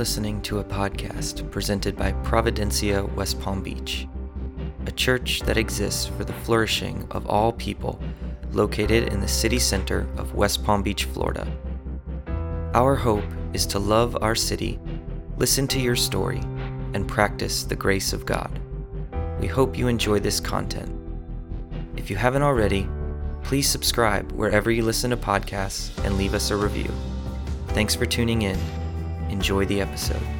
Listening to a podcast presented by Providencia West Palm Beach, a church that exists for the flourishing of all people located in the city center of West Palm Beach, Florida. Our hope is to love our city, listen to your story, and practice the grace of God. We hope you enjoy this content. If you haven't already, please subscribe wherever you listen to podcasts and leave us a review. Thanks for tuning in. Enjoy the episode.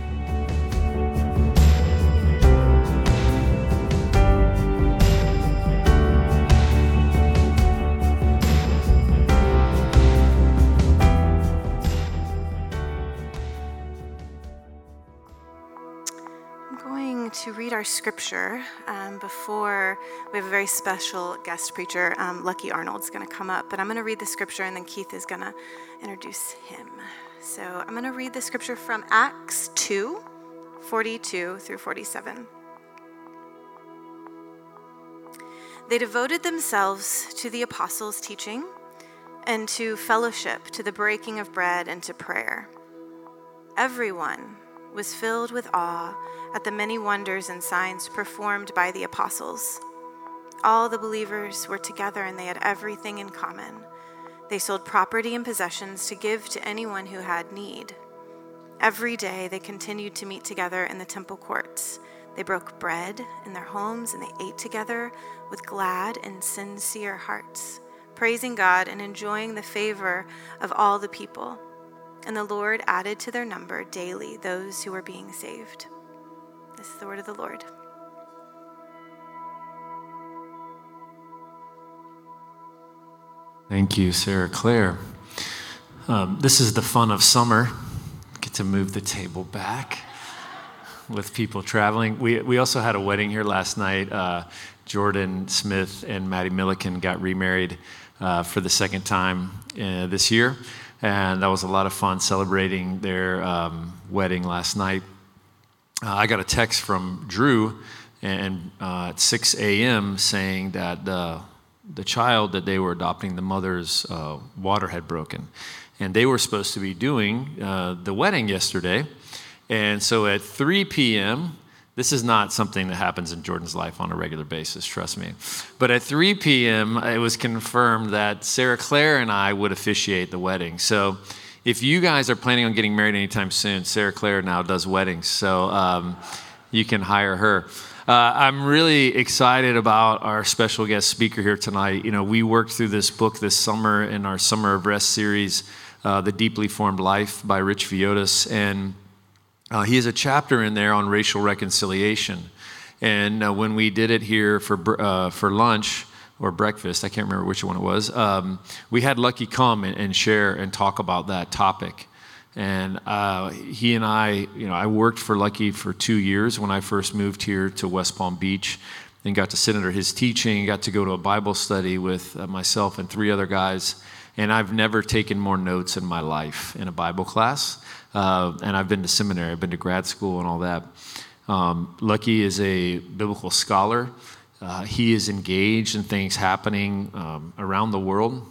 Scripture um, before we have a very special guest preacher. Um, Lucky Arnold's going to come up, but I'm going to read the scripture and then Keith is going to introduce him. So I'm going to read the scripture from Acts 2 42 through 47. They devoted themselves to the apostles' teaching and to fellowship, to the breaking of bread, and to prayer. Everyone was filled with awe at the many wonders and signs performed by the apostles. All the believers were together and they had everything in common. They sold property and possessions to give to anyone who had need. Every day they continued to meet together in the temple courts. They broke bread in their homes and they ate together with glad and sincere hearts, praising God and enjoying the favor of all the people. And the Lord added to their number daily those who were being saved. This is the word of the Lord. Thank you, Sarah Claire. Um, this is the fun of summer. Get to move the table back with people traveling. We, we also had a wedding here last night. Uh, Jordan Smith and Maddie Milliken got remarried uh, for the second time uh, this year. And that was a lot of fun celebrating their um, wedding last night. Uh, I got a text from Drew and uh, at 6 a.m. saying that the, the child that they were adopting, the mother's uh, water had broken. And they were supposed to be doing uh, the wedding yesterday. And so at 3 p.m., this is not something that happens in Jordan's life on a regular basis, trust me. But at 3 p.m., it was confirmed that Sarah Claire and I would officiate the wedding. So if you guys are planning on getting married anytime soon, Sarah Claire now does weddings. So um, you can hire her. Uh, I'm really excited about our special guest speaker here tonight. You know, we worked through this book this summer in our Summer of Rest series, uh, The Deeply Formed Life by Rich Villodas. And uh, he has a chapter in there on racial reconciliation. And uh, when we did it here for, uh, for lunch or breakfast, I can't remember which one it was, um, we had Lucky come and, and, share and talk about that topic. And uh, he and I, you know, I worked for Lucky for two years when I first moved here to West Palm Beach and got to sit under his teaching, got to go to a Bible study with uh, myself and three other guys. And I've never taken more notes in my life in a Bible class. Uh, and I've been to seminary, I've been to grad school and all that. Um, Lucky is a biblical scholar. Uh, he is engaged in things happening um, around the world.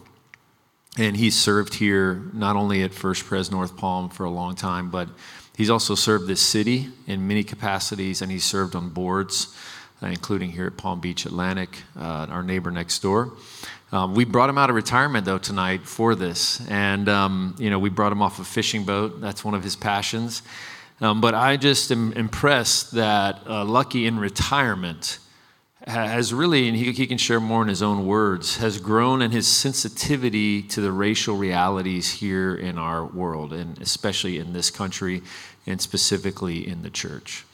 And he's served here not only at First Pres North Palm for a long time, but he's also served this city in many capacities, and he's served on boards, including here at Palm Beach Atlantic, uh, our neighbor next door. Um, we brought him out of retirement though tonight for this, and um, you know we brought him off a fishing boat. That's one of his passions. Um, but I just am impressed that uh, Lucky in retirement has really, and he, he can share more in his own words, has grown in his sensitivity to the racial realities here in our world, and especially in this country, and specifically in the church.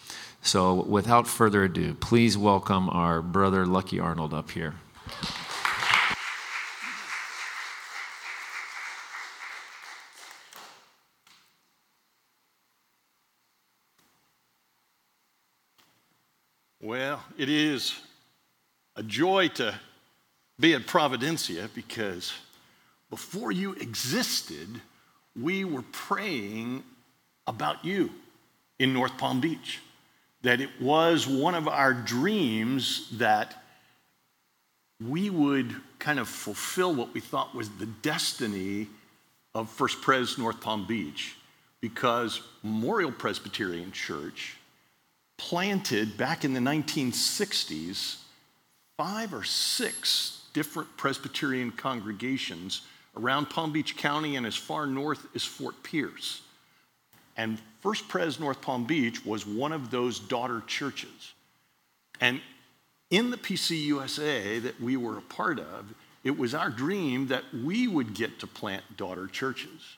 So, without further ado, please welcome our brother Lucky Arnold up here. Well, it is a joy to be at Providencia because before you existed, we were praying about you in North Palm Beach. That it was one of our dreams that we would kind of fulfill what we thought was the destiny of First Pres North Palm Beach because Memorial Presbyterian Church planted back in the 1960s five or six different Presbyterian congregations around Palm Beach County and as far north as Fort Pierce. And First Pres North Palm Beach was one of those daughter churches. And in the PCUSA that we were a part of, it was our dream that we would get to plant daughter churches.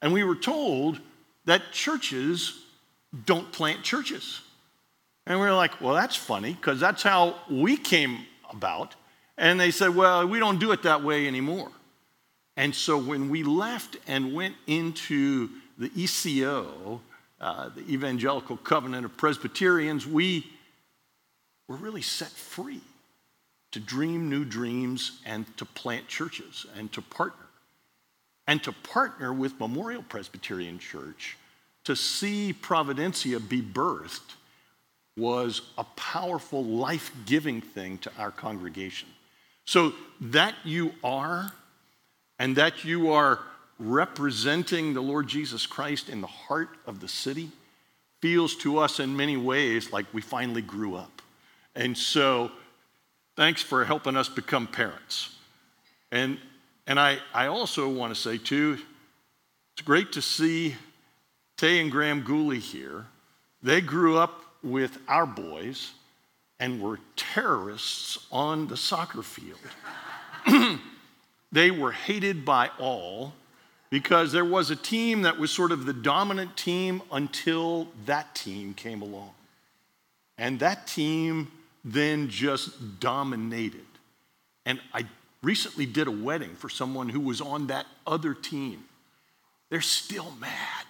And we were told that churches don't plant churches. And we were like, well, that's funny, because that's how we came about. And they said, well, we don't do it that way anymore. And so when we left and went into the ECO, uh, the Evangelical Covenant of Presbyterians, we were really set free to dream new dreams and to plant churches and to partner. And to partner with Memorial Presbyterian Church to see Providencia be birthed was a powerful, life giving thing to our congregation. So that you are, and that you are representing the Lord Jesus Christ in the heart of the city, feels to us in many ways like we finally grew up. And so, thanks for helping us become parents. And, and I, I also want to say, too, it's great to see Tay and Graham Gooley here. They grew up with our boys and were terrorists on the soccer field. they were hated by all because there was a team that was sort of the dominant team until that team came along. And that team then just dominated. And I recently did a wedding for someone who was on that other team. They're still mad.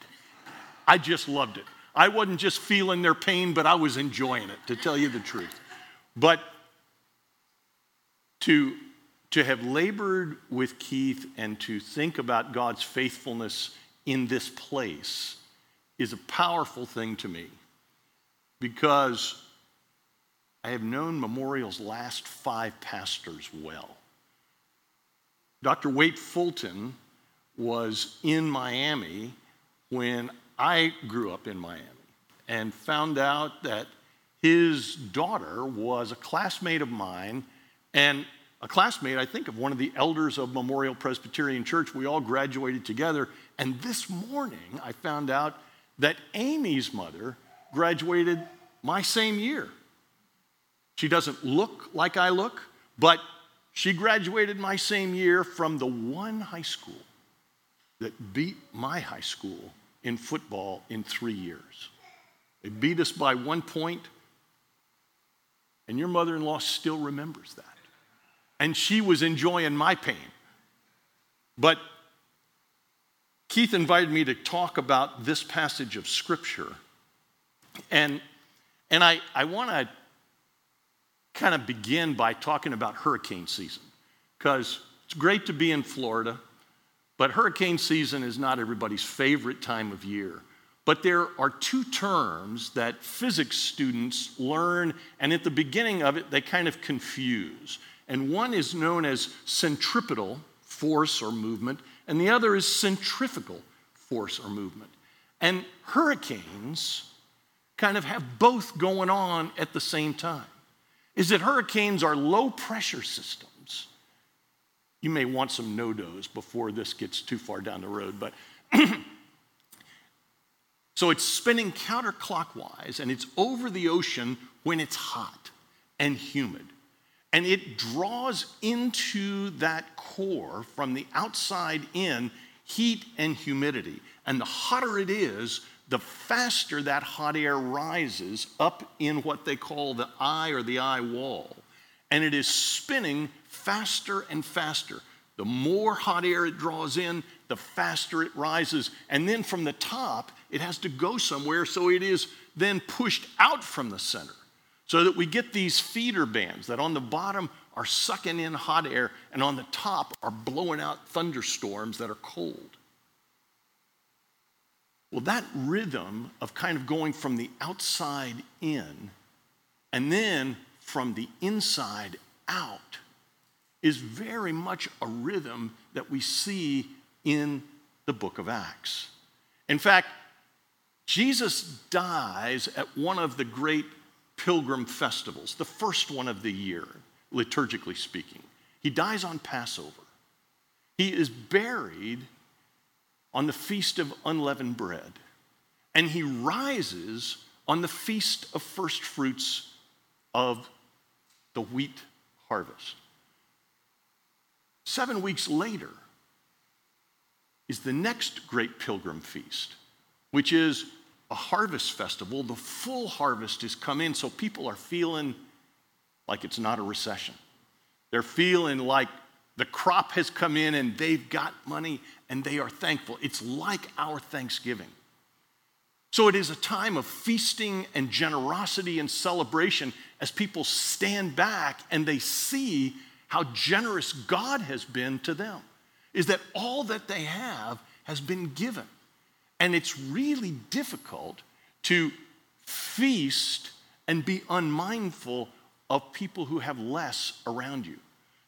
I just loved it. I wasn't just feeling their pain, but I was enjoying it, to tell you the truth. But to, to have labored with Keith and to think about God's faithfulness in this place is a powerful thing to me because I have known Memorial's last five pastors well. Dr. Wade Fulton was in Miami when I grew up in Miami and found out that his daughter was a classmate of mine and a classmate, I think, of one of the elders of Memorial Presbyterian Church. We all graduated together. And this morning, I found out that Amy's mother graduated my same year. She doesn't look like I look, but she graduated my same year from the one high school that beat my high school in football in three years. They beat us by one point, and your mother in law still remembers that. And she was enjoying my pain. But Keith invited me to talk about this passage of Scripture. And, and I, I want to kind of begin by talking about hurricane season, because it's great to be in Florida. But hurricane season is not everybody's favorite time of year. But there are two terms that physics students learn, and at the beginning of it, they kind of confuse. And one is known as centripetal force or movement, and the other is centrifugal force or movement. And hurricanes kind of have both going on at the same time. Is that hurricanes are low pressure systems you may want some NoDoz before this gets too far down the road, but so it's spinning counterclockwise and it's over the ocean when it's hot and humid. And it draws into that core from the outside in heat and humidity. And the hotter it is, the faster that hot air rises up in what they call the eye or the eye wall. And it is spinning faster and faster. The more hot air it draws in, the faster it rises. And then from the top, it has to go somewhere, so it is then pushed out from the center. So that we get these feeder bands that on the bottom are sucking in hot air, and on the top are blowing out thunderstorms that are cold. Well, that rhythm of kind of going from the outside in and then from the inside out is very much a rhythm that we see in the book of Acts. In fact, Jesus dies at one of the great pilgrim festivals, the first one of the year, liturgically speaking. He dies on Passover. He is buried on the Feast of Unleavened Bread, and he rises on the Feast of First Fruits of the wheat harvest. Seven weeks later is the next great pilgrim feast, which is a harvest festival. The full harvest has come in, so people are feeling like it's not a recession. They're feeling like the crop has come in and they've got money and they are thankful. It's like our Thanksgiving. So it is a time of feasting and generosity and celebration as people stand back and they see how generous God has been to them. Is that all that they have has been given. And it's really difficult to feast and be unmindful of people who have less around you.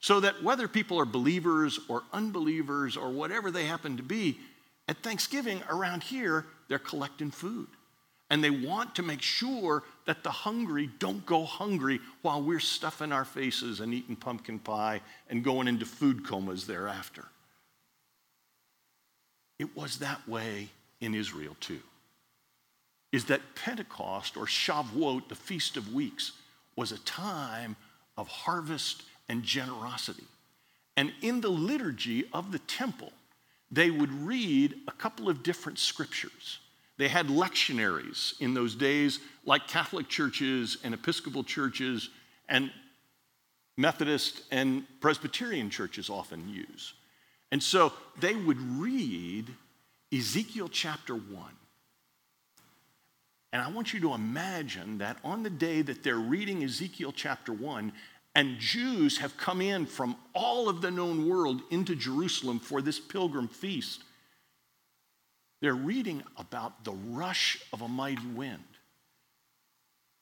So that whether people are believers or unbelievers or whatever they happen to be, at Thanksgiving around here, they're collecting food. And they want to make sure that the hungry don't go hungry while we're stuffing our faces and eating pumpkin pie and going into food comas thereafter. It was that way in Israel too. Is that Pentecost or Shavuot, the Feast of Weeks, was a time of harvest and generosity. And in the liturgy of the temple, they would read a couple of different scriptures. They had lectionaries in those days, like Catholic churches and Episcopal churches and Methodist and Presbyterian churches often use. And so they would read Ezekiel chapter 1. And I want you to imagine that on the day that they're reading Ezekiel chapter 1, and Jews have come in from all of the known world into Jerusalem for this pilgrim feast. They're reading about the rush of a mighty wind.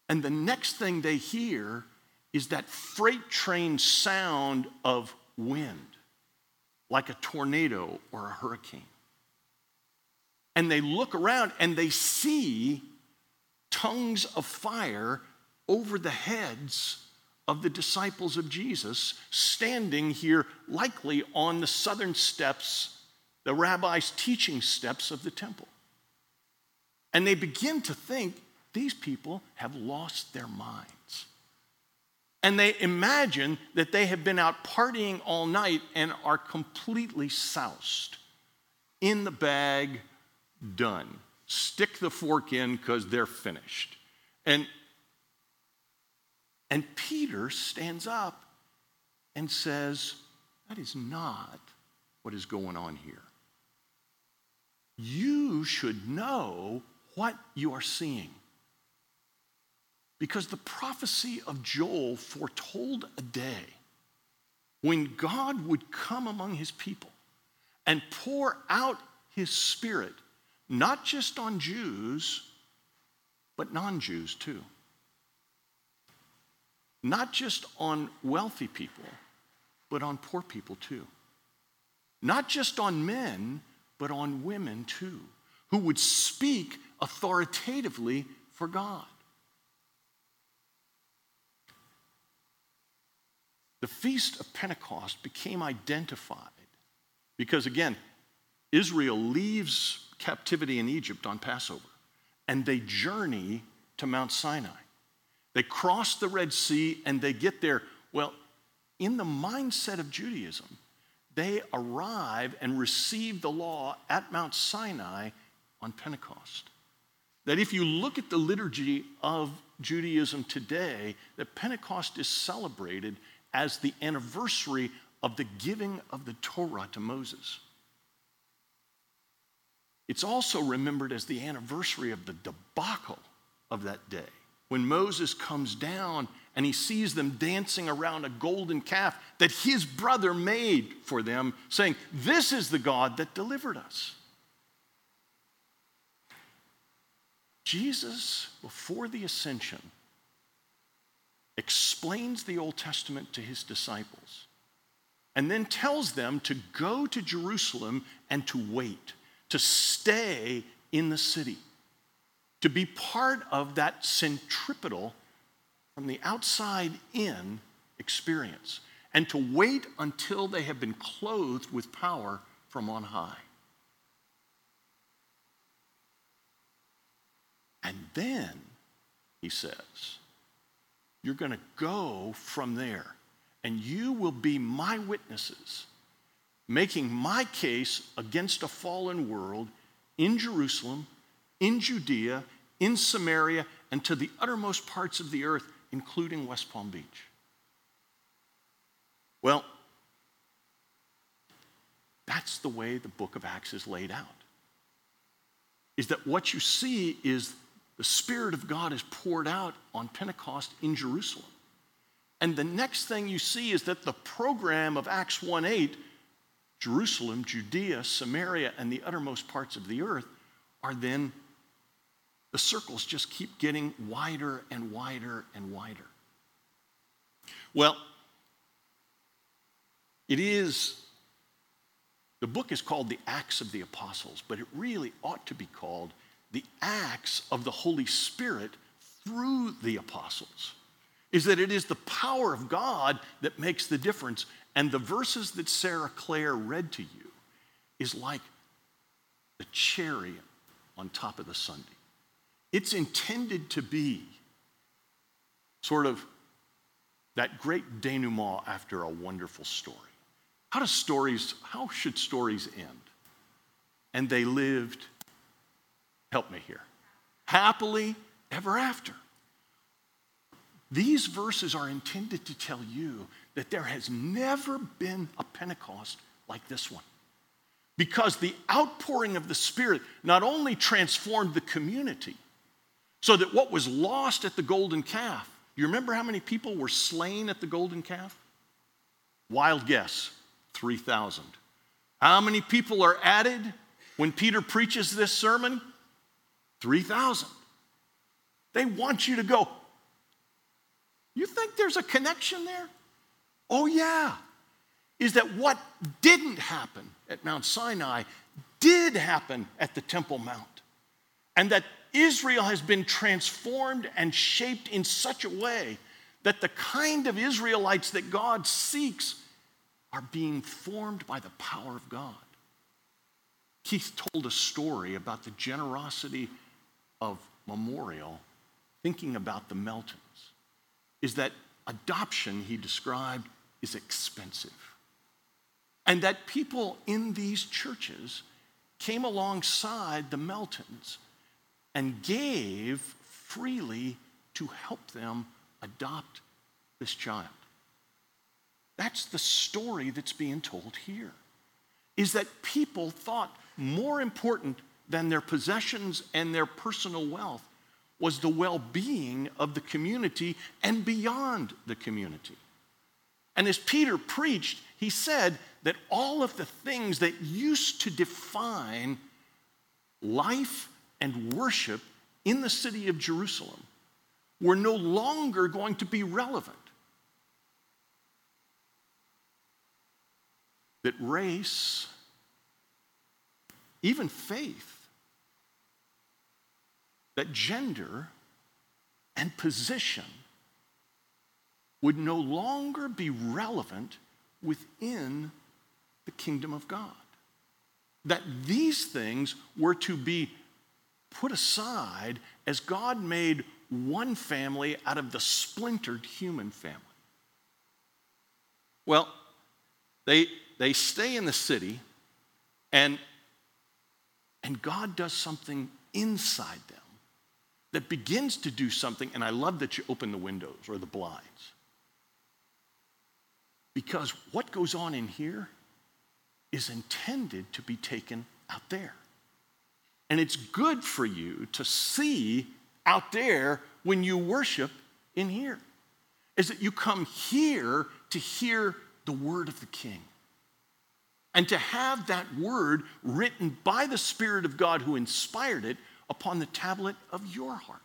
And the next thing they hear is that freight train sound of wind, like a tornado or a hurricane. And they look around and they see tongues of fire over the heads of the disciples of Jesus standing here, likely on the southern steps, the rabbi's teaching steps of the temple. And they begin to think these people have lost their minds. And they imagine that they have been out partying all night and are completely soused. In the bag, done. Stick the fork in because they're finished. And and Peter stands up and says, That is not what is going on here. You should know what you are seeing. Because the prophecy of Joel foretold a day when God would come among his people and pour out his spirit, not just on Jews, but non Jews too not just on wealthy people, but on poor people too. Not just on men, but on women too, who would speak authoritatively for God. The Feast of Pentecost became identified because, again, Israel leaves captivity in Egypt on Passover and they journey to Mount Sinai. They cross the Red Sea and they get there. Well, in the mindset of Judaism, they arrive and receive the law at Mount Sinai on Pentecost. That if you look at the liturgy of Judaism today, that Pentecost is celebrated as the anniversary of the giving of the Torah to Moses. It's also remembered as the anniversary of the debacle of that day when Moses comes down and he sees them dancing around a golden calf that his brother made for them, saying, This is the God that delivered us. Jesus, before the ascension, explains the Old Testament to his disciples and then tells them to go to Jerusalem and to wait, to stay in the city. to be part of that centripetal from the outside in experience and to wait until they have been clothed with power from on high. And then, he says, you're going to go from there and you will be my witnesses, making my case against a fallen world in Jerusalem, in Judea, in Samaria, and to the uttermost parts of the earth, including West Palm Beach. Well, that's the way the book of Acts is laid out. Is that what you see is the Spirit of God is poured out on Pentecost in Jerusalem. And the next thing you see is that the program of Acts 1 8, Jerusalem, Judea, Samaria, and the uttermost parts of the earth, are then, the circles just keep getting wider and wider and wider. Well, it is, the book is called the Acts of the Apostles, but it really ought to be called the acts of the Holy Spirit through the apostles is that it is the power of God that makes the difference. And the verses that Sarah Claire read to you is like the cherry on top of the sundae. It's intended to be sort of that great denouement after a wonderful story. How do stories, how should stories end? And they lived Help me here. Happily ever after. These verses are intended to tell you that there has never been a Pentecost like this one. Because the outpouring of the Spirit not only transformed the community, so that what was lost at the golden calf, you remember how many people were slain at the golden calf? Wild guess 3,000. How many people are added when Peter preaches this sermon? 3,000. They want you to go. You think there's a connection there? Oh, yeah. Is that what didn't happen at Mount Sinai did happen at the Temple Mount. And that Israel has been transformed and shaped in such a way that the kind of Israelites that God seeks are being formed by the power of God. Keith told a story about the generosity of memorial, thinking about the Meltons, is that adoption, he described, is expensive. And that people in these churches came alongside the Meltons and gave freely to help them adopt this child. That's the story that's being told here. Is that people thought more important than their possessions and their personal wealth was the well being of the community and beyond the community. And as Peter preached, he said that all of the things that used to define life and worship in the city of Jerusalem were no longer going to be relevant. That race, even faith, that gender and position would no longer be relevant within the kingdom of God. That these things were to be put aside as God made one family out of the splintered human family. Well, they, they stay in the city, and, and God does something inside them that begins to do something, and I love that you open the windows or the blinds. Because what goes on in here is intended to be taken out there. And it's good for you to see out there when you worship in here. Is that you come here to hear the word of the king. And to have that word written by the Spirit of God who inspired it upon the tablet of your heart.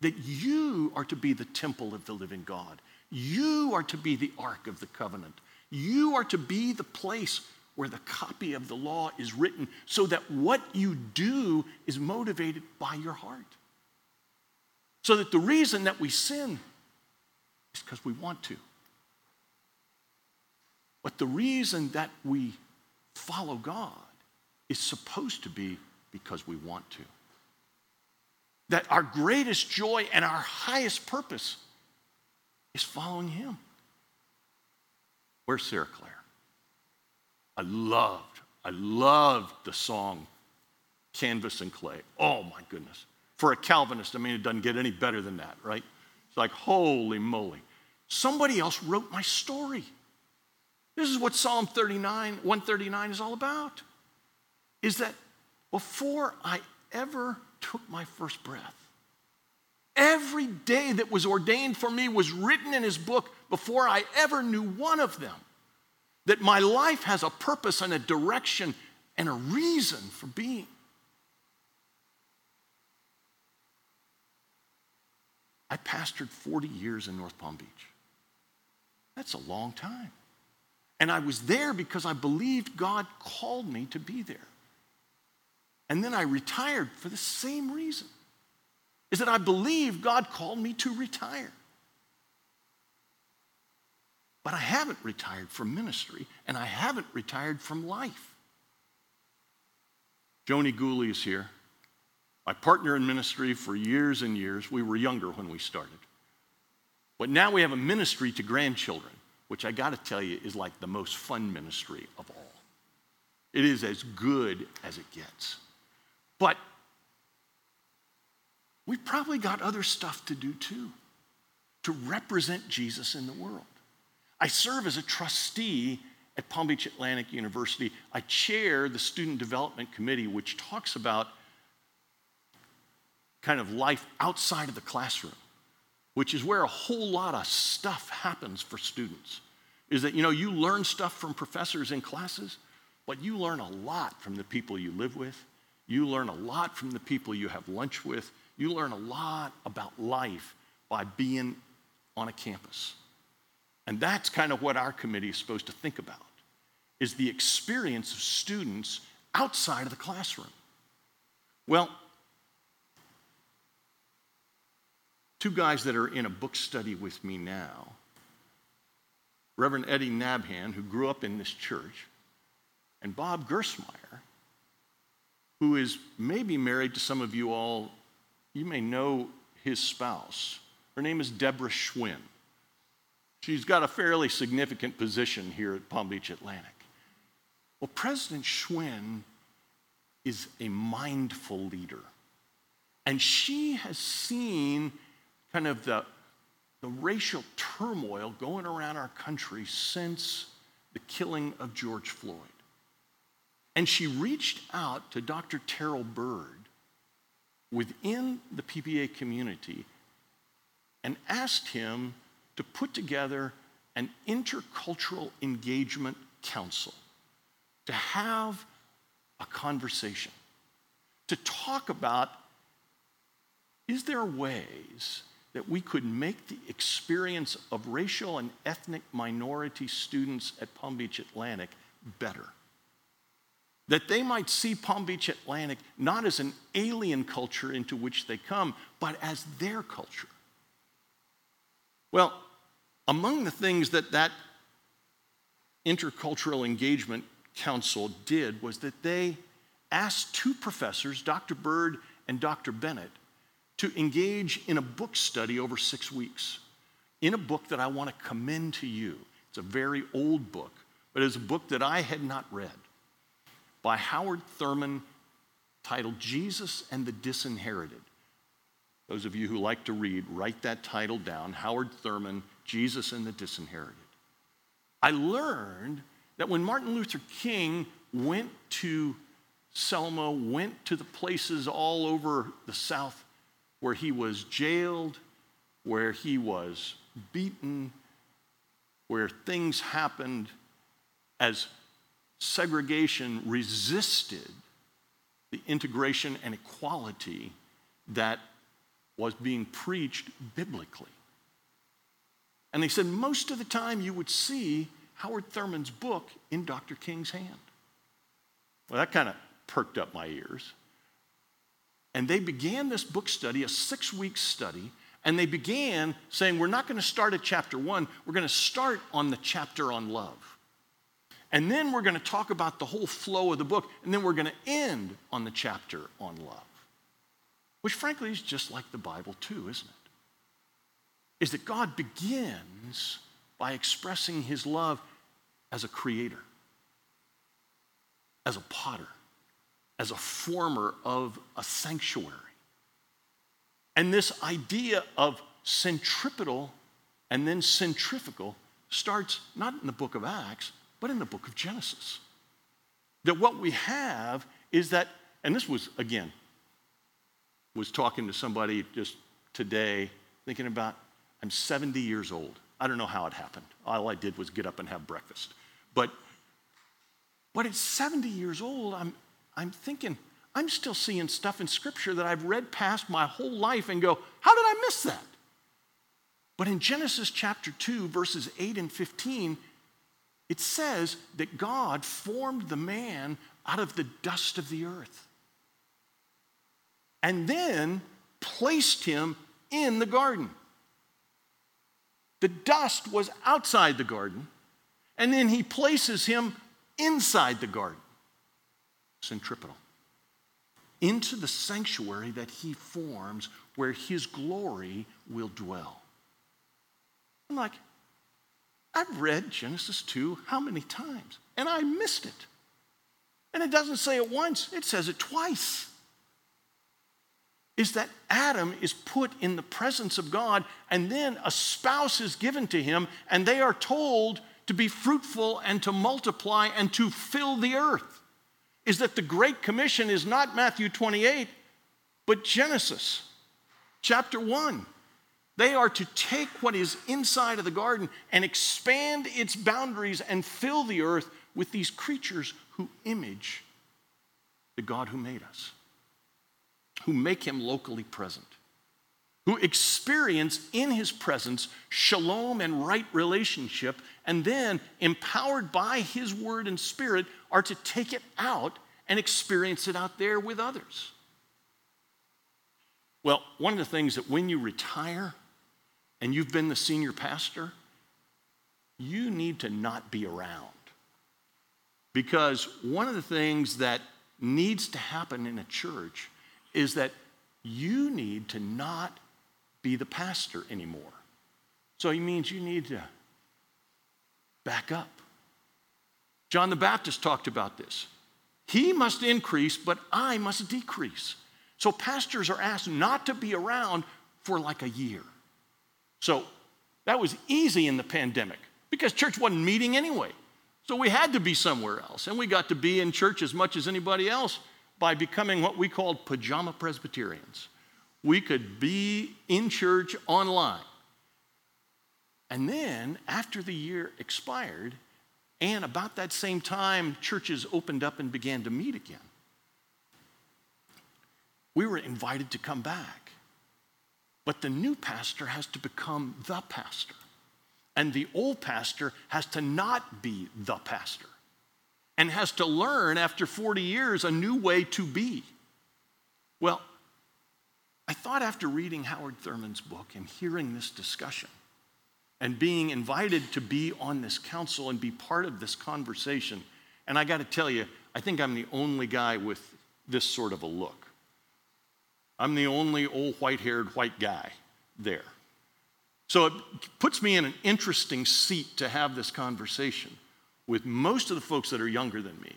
That you are to be the temple of the living God. You are to be the ark of the covenant. You are to be the place where the copy of the law is written so that what you do is motivated by your heart. So that the reason that we sin is because we want to. But the reason that we follow God is supposed to be because we want to. That our greatest joy and our highest purpose is following Him. Where's Sarah Claire? I loved, I loved the song Canvas and Clay. Oh my goodness. For a Calvinist, I mean, it doesn't get any better than that, right? It's like, holy moly. Somebody else wrote my story. This is what Psalm 39, 139 is all about. Is that before I ever took my first breath, every day that was ordained for me was written in his book before I ever knew one of them. That my life has a purpose and a direction and a reason for being. I pastored 40 years in North Palm Beach. That's a long time. And I was there because I believed God called me to be there. And then I retired for the same reason. Is that I believe God called me to retire. But I haven't retired from ministry and I haven't retired from life. Joni Gooley is here. My partner in ministry for years and years. We were younger when we started. But now we have a ministry to grandchildren, which I got to tell you is like the most fun ministry of all. It is as good as it gets. But we've probably got other stuff to do too to represent Jesus in the world. I serve as a trustee at Palm Beach Atlantic University. I chair the Student Development Committee, which talks about kind of life outside of the classroom, which is where a whole lot of stuff happens for students. Is that, you know, you learn stuff from professors in classes, but you learn a lot from the people you live with. You learn a lot from the people you have lunch with. You learn a lot about life by being on a campus. And that's kind of what our committee is supposed to think about is the experience of students outside of the classroom. Well, two guys that are in a book study with me now Reverend Eddie Nabhan, who grew up in this church, and Bob Gersmeyer, who is maybe married to some of you all. You may know his spouse. Her name is Deborah Schwinn. She's got a fairly significant position here at Palm Beach Atlantic. Well, President Schwinn is a mindful leader. And she has seen kind of the, the racial turmoil going around our country since the killing of George Floyd. And she reached out to Dr. Terrell Byrd within the PBA community and asked him to put together an intercultural engagement council to have a conversation, to talk about is there ways that we could make the experience of racial and ethnic minority students at Palm Beach Atlantic better. That they might see Palm Beach Atlantic not as an alien culture into which they come, but as their culture. Well, among the things that that intercultural engagement council did was that they asked two professors, Dr. Byrd and Dr. Bennett, to engage in a book study over six weeks in a book that I want to commend to you. It's a very old book, but it's a book that I had not read by Howard Thurman titled Jesus and the Disinherited. Those of you who like to read, write that title down Howard Thurman, Jesus and the Disinherited. I learned that when Martin Luther King went to Selma, went to the places all over the South where he was jailed, where he was beaten, where things happened as segregation resisted the integration and equality that was being preached biblically. And they said most of the time you would see Howard Thurman's book in Dr. King's hand. Well, that kind of perked up my ears. And they began this book study, a six week study, and they began saying, We're not going to start at chapter one, we're going to start on the chapter on love. And then we're going to talk about the whole flow of the book, and then we're going to end on the chapter on love. Which, frankly, is just like the Bible, too, isn't it? Is that God begins by expressing his love as a creator, as a potter, as a former of a sanctuary. And this idea of centripetal and then centrifugal starts not in the book of Acts, but in the book of Genesis. That what we have is that, and this was, again, was talking to somebody just today, thinking about, I'm 70 years old. I don't know how it happened. All I did was get up and have breakfast. But, but at 70 years old, I'm, I'm thinking, I'm still seeing stuff in Scripture that I've read past my whole life and go, how did I miss that? But in Genesis chapter 2, verses 8 and 15, it says that God formed the man out of the dust of the earth and then placed him in the garden. The dust was outside the garden, and then he places him inside the garden, centripetal, into the sanctuary that he forms where his glory will dwell. I'm like, I've read Genesis 2 how many times? And I missed it. And it doesn't say it once, it says it twice is that Adam is put in the presence of God, and then a spouse is given to him, and they are told to be fruitful and to multiply and to fill the earth. Is that the Great Commission is not Matthew 28, but Genesis chapter 1. They are to take what is inside of the garden and expand its boundaries and fill the earth with these creatures who image the God who made us who make him locally present, who experience in his presence shalom and right relationship, and then, empowered by his word and spirit, are to take it out and experience it out there with others. Well, one of the things that when you retire and you've been the senior pastor, you need to not be around. Because one of the things that needs to happen in a church is that you need to not be the pastor anymore. So he means you need to back up. John the Baptist talked about this. He must increase, but I must decrease. So pastors are asked not to be around for like a year. So that was easy in the pandemic because church wasn't meeting anyway. So we had to be somewhere else. And we got to be in church as much as anybody else by becoming what we called pajama Presbyterians. We could be in church online. And then, after the year expired, and about that same time, churches opened up and began to meet again. We were invited to come back. But the new pastor has to become the pastor. And the old pastor has to not be the pastor and has to learn after 40 years a new way to be. Well, I thought after reading Howard Thurman's book and hearing this discussion and being invited to be on this council and be part of this conversation, and I got to tell you, I think I'm the only guy with this sort of a look. I'm the only old white haired white guy there. So it puts me in an interesting seat to have this conversation with most of the folks that are younger than me,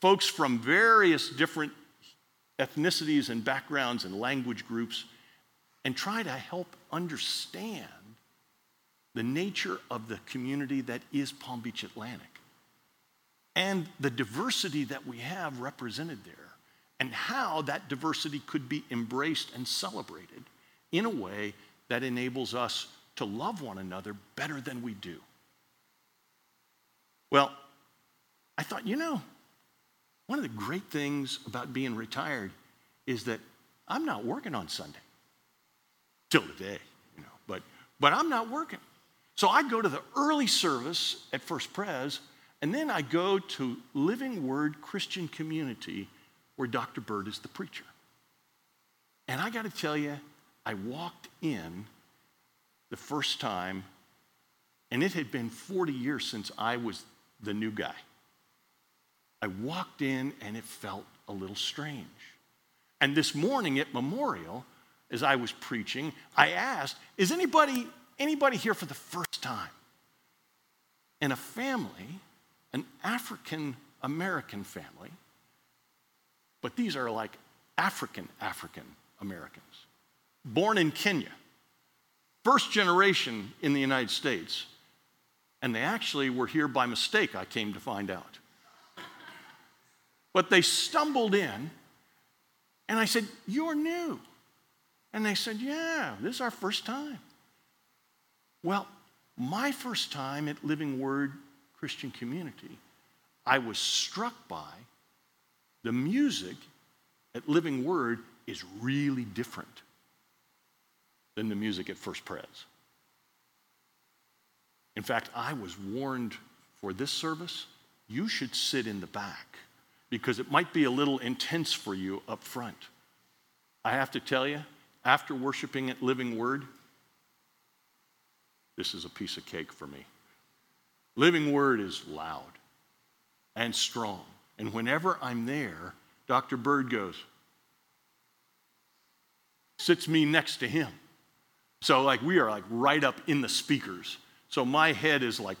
folks from various different ethnicities and backgrounds and language groups, and try to help understand the nature of the community that is Palm Beach Atlantic and the diversity that we have represented there, and how that diversity could be embraced and celebrated in a way that enables us to love one another better than we do. Well, I thought, you know, one of the great things about being retired is that I'm not working on Sunday. Till today, you know, but but I'm not working. So I go to the early service at First Pres, and then I go to Living Word Christian Community where Dr. Byrd is the preacher. And I got to tell you, I walked in the first time, and it had been 40 years since I was the new guy. I walked in, and it felt a little strange. And this morning at Memorial, as I was preaching, I asked, Is anybody, anybody here for the first time? And a family, an African American family, but these are like African African Americans, born in Kenya, first generation in the United States, and they actually were here by mistake, I came to find out. But they stumbled in, and I said, You're new. And they said, Yeah, this is our first time. Well, my first time at Living Word Christian Community, I was struck by the music at Living Word is really different than the music at First Pres. In fact, I was warned for this service, you should sit in the back because it might be a little intense for you up front. I have to tell you, after worshiping at Living Word, this is a piece of cake for me. Living Word is loud and strong. And whenever I'm there, Dr. Byrd goes, sits me next to him. So, like, we are like right up in the speakers. So, my head is like,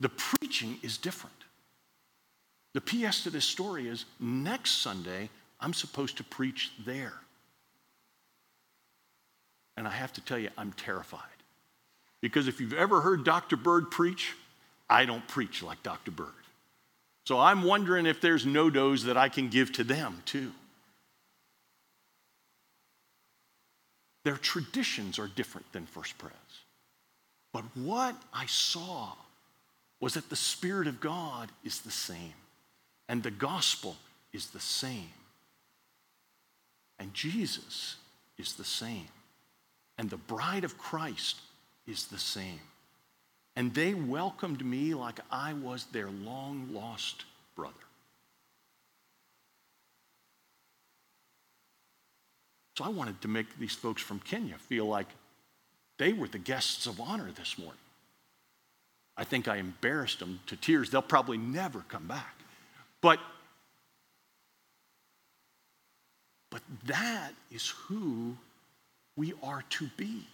the preaching is different. The PS to this story is next Sunday, I'm supposed to preach there. And I have to tell you, I'm terrified. Because if you've ever heard Dr. Byrd preach, I don't preach like Dr. Byrd. So I'm wondering if there's no dos that I can give to them too. Their traditions are different than First Pres. But what I saw was that the Spirit of God is the same, and the gospel is the same, and Jesus is the same, and the bride of Christ is the same. And they welcomed me like I was their long lost brother. So I wanted to make these folks from Kenya feel like they were the guests of honor this morning. I think I embarrassed them to tears. They'll probably never come back. But but that is who we are to be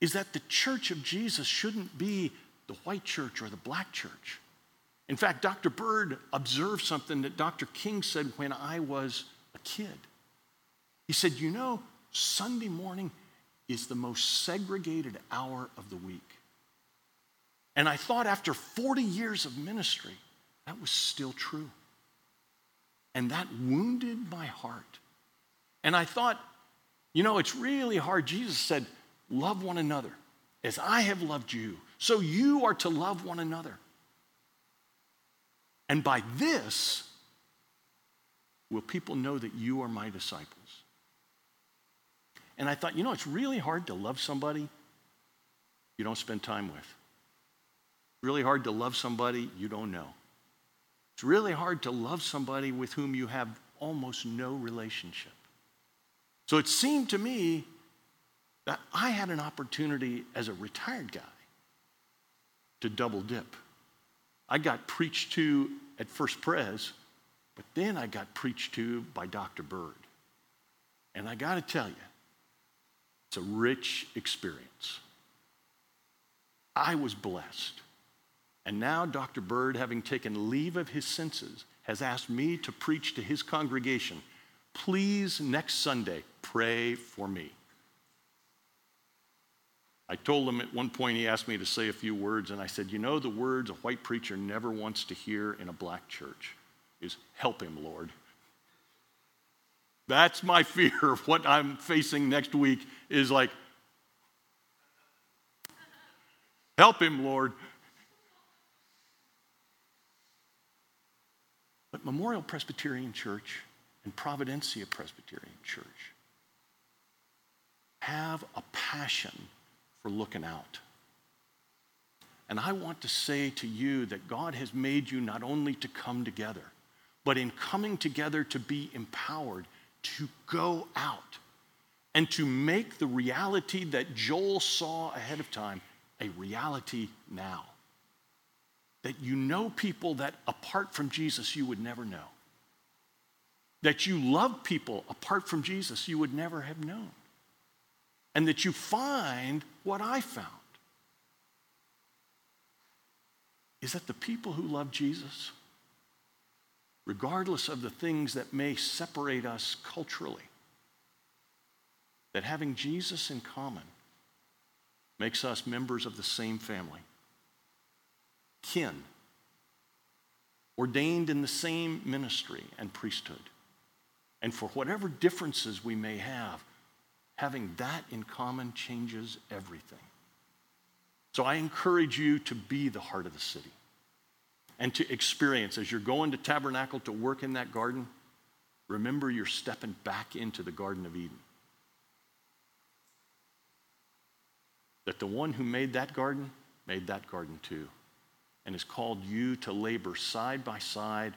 is that the church of Jesus shouldn't be the white church or the black church. In fact, Dr. Byrd observed something that Dr. King said when I was a kid. He said, You know, Sunday morning is the most segregated hour of the week. And I thought after 40 years of ministry, that was still true. And that wounded my heart. And I thought, you know, it's really hard. Jesus said, Love one another as I have loved you. So you are to love one another. And by this, will people know that you are my disciples. And I thought, you know, it's really hard to love somebody you don't spend time with. Really hard to love somebody you don't know. It's really hard to love somebody with whom you have almost no relationship. So it seemed to me I had an opportunity as a retired guy to double dip. I got preached to at First Pres, but then I got preached to by Dr. Byrd. And I got to tell you, it's a rich experience. I was blessed. And now Dr. Byrd, having taken leave of his senses, has asked me to preach to his congregation. Please, next Sunday, pray for me. I told him at one point, he asked me to say a few words, and I said, You know, the words a white preacher never wants to hear in a black church is help him, Lord. That's my fear of what I'm facing next week is like, help him, Lord. But Memorial Presbyterian Church and Providencia Presbyterian Church have a passion for looking out. And I want to say to you that God has made you not only to come together, but in coming together to be empowered to go out and to make the reality that Joel saw ahead of time a reality now. That you know people that apart from Jesus you would never know. That you love people apart from Jesus you would never have known. And that you find what I found is that the people who love Jesus, regardless of the things that may separate us culturally, that having Jesus in common makes us members of the same family, kin, ordained in the same ministry and priesthood. And for whatever differences we may have, having that in common changes everything. So I encourage you to be the heart of the city and to experience as you're going to tabernacle to work in that garden, remember you're stepping back into the Garden of Eden. That the one who made that garden made that garden too and has called you to labor side by side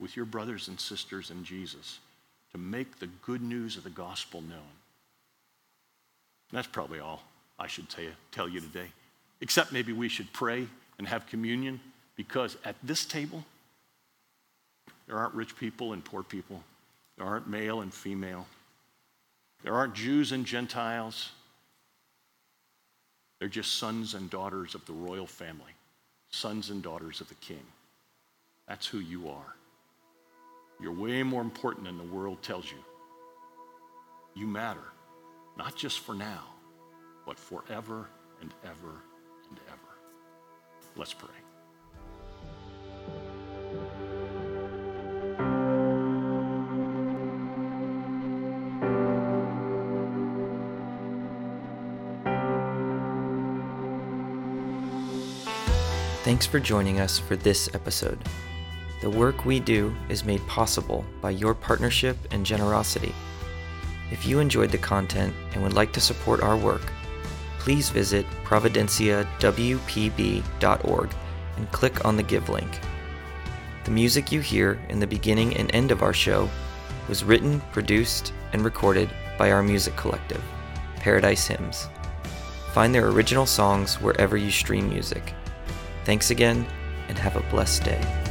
with your brothers and sisters in Jesus to make the good news of the gospel known. That's probably all I should tell you, tell you today. Except maybe we should pray and have communion because at this table, there aren't rich people and poor people. There aren't male and female. There aren't Jews and Gentiles. They're just sons and daughters of the royal family, sons and daughters of the king. That's who you are. You're way more important than the world tells you. You matter, not just for now, but forever and ever and ever. Let's pray. Thanks for joining us for this episode. The work we do is made possible by your partnership and generosity. If you enjoyed the content and would like to support our work, please visit providenciawpb.org and click on the Give link. The music you hear in the beginning and end of our show was written, produced, and recorded by our music collective, Paradise Hymns. Find their original songs wherever you stream music. Thanks again, and have a blessed day.